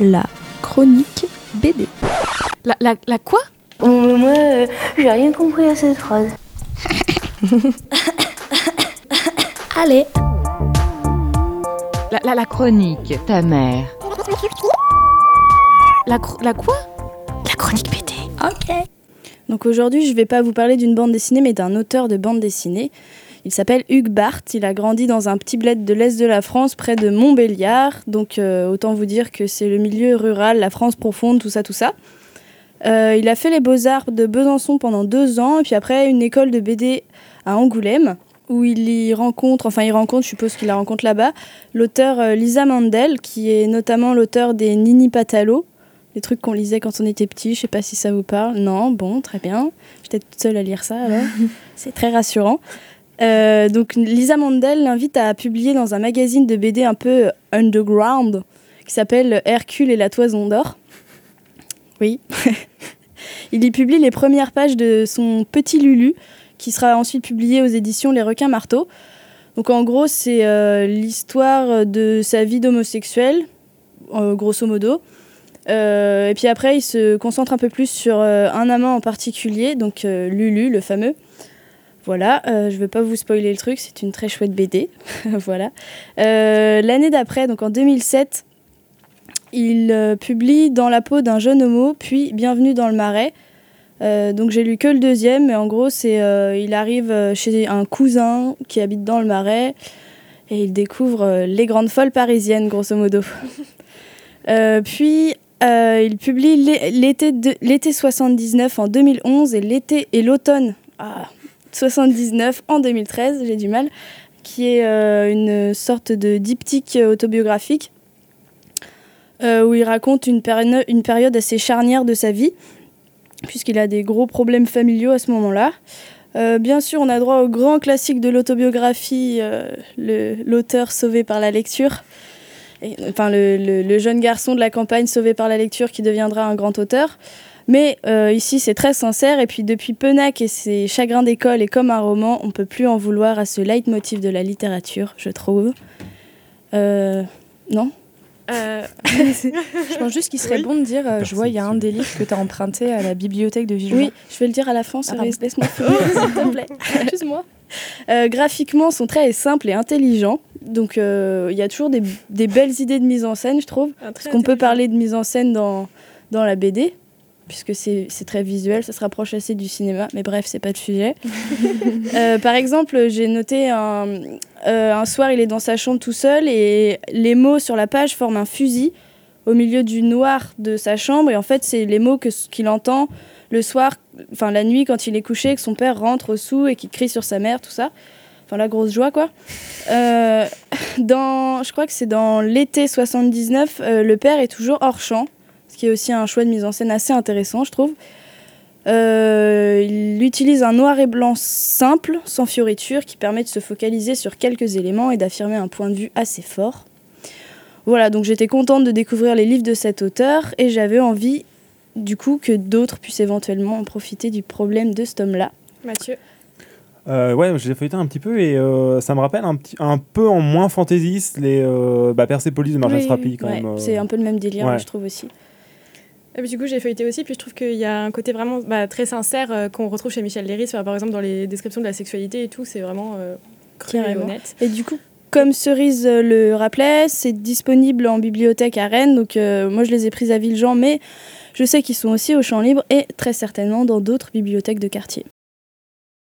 la chronique BD. La, la, la quoi? Bon, moi, euh, j'ai rien compris à cette phrase. Allez, la, la, la, Chronique, ta mère. la, la quoi? La chronique BD. Ok. Donc aujourd'hui, je vais pas vous parler d'une bande dessinée, mais d'un auteur de bande dessinée. Il s'appelle Hugues Barthes. Il a grandi dans un petit bled de l'est de la France, près de Montbéliard. Donc euh, autant vous dire que c'est le milieu rural, la France profonde, tout ça, tout ça. Euh, il a fait les beaux-arts de Besançon pendant deux ans, et puis après une école de BD à Angoulême, où il y rencontre, enfin il rencontre, je suppose qu'il la rencontre là-bas, l'auteur euh, Lisa Mandel, qui est notamment l'auteur des Nini Patalo, les trucs qu'on lisait quand on était petit. Je sais pas si ça vous parle. Non, bon, très bien. J'étais toute seule à lire ça, alors c'est très rassurant. Euh, donc Lisa Mandel l'invite à publier dans un magazine de BD un peu underground qui s'appelle Hercule et la toison d'or. Oui. Il y publie les premières pages de son Petit Lulu, qui sera ensuite publié aux éditions Les Requins Marteaux. Donc en gros, c'est euh, l'histoire de sa vie d'homosexuel, euh, grosso modo. Euh, et puis après, il se concentre un peu plus sur euh, un amant en particulier, donc euh, Lulu, le fameux. Voilà, euh, je ne vais pas vous spoiler le truc, c'est une très chouette BD. voilà. Euh, L'année d'après, donc en 2007, il euh, publie Dans la peau d'un jeune homo, puis Bienvenue dans le marais. Donc j'ai lu que le deuxième, mais en gros, c'est il arrive chez un cousin qui habite dans le marais et il découvre les grandes folles parisiennes, grosso modo. Puis il publie l'été 79 en 2011 et l'été et l'automne ah, 79 en 2013, j'ai du mal, qui est euh, une sorte de diptyque autobiographique euh, où il raconte une, péri- une période assez charnière de sa vie, puisqu'il a des gros problèmes familiaux à ce moment-là. Euh, bien sûr, on a droit au grand classique de l'autobiographie, l'auteur sauvé par la lecture. Et, enfin, le, le- le jeune garçon de la campagne sauvé par la lecture qui deviendra un grand auteur. Mais euh, ici, c'est très sincère. Et puis, depuis Penac et ses chagrins d'école et comme un roman, on peut plus en vouloir à ce leitmotiv de la littérature, je trouve. Euh, non? Euh, Je pense juste qu'il serait Oui. bon de dire, euh, je vois, il y a un des livres que tu as emprunté à la bibliothèque de Villejuif. Oui, je vais le dire à la fin, Ah, laisse-moi finir, s'il te plaît. Excuse-moi. Euh, graphiquement, son trait est simple et intelligent. Donc, euh, il y a toujours des, des belles idées de mise en scène, je trouve. Parce qu'on peut parler de mise en scène dans, dans la BD, puisque c'est très visuel, ça se rapproche assez du cinéma, mais bref, c'est pas le sujet. Euh, par exemple, j'ai noté un, euh, un soir, il est dans sa chambre tout seul et les mots sur la page forment un fusil au milieu du noir de sa chambre. Et en fait, c'est les mots qu'il entend le soir, enfin la nuit quand il est couché, que son père rentre sous et qu'il crie sur sa mère, tout ça. Enfin, la grosse joie, quoi. Euh, dans, je crois que c'est dans l'été 79, euh, le père est toujours hors champ, ce qui est aussi un choix de mise en scène assez intéressant, je trouve. Euh, il utilise un noir et blanc simple, sans fioriture, qui permet de se focaliser sur quelques éléments et d'affirmer un point de vue assez fort. Voilà, donc j'étais contente de découvrir les livres de cet auteur et j'avais envie, du coup, que d'autres puissent éventuellement en profiter du problème de cet homme-là. Mathieu. Euh, ouais, j'ai feuilleté un petit peu et euh, ça me rappelle un, petit, un peu en moins fantaisiste les euh, bah, Persepolis de Marjane quand ouais, même. euh. C'est un peu le même délire, ouais. je trouve aussi. Et puis, du coup, j'ai feuilleté aussi, puis je trouve qu'il y a un côté vraiment bah, très sincère euh, qu'on retrouve chez Michel Léris, par exemple dans les descriptions de la sexualité et tout, c'est vraiment euh, cru et Carrément. honnête. Et du coup, comme Cerise le rappelait, c'est disponible en bibliothèque à Rennes. Donc euh, moi, je les ai prises à Villejean, mais je sais qu'ils sont aussi au champ libre et très certainement dans d'autres bibliothèques de quartier.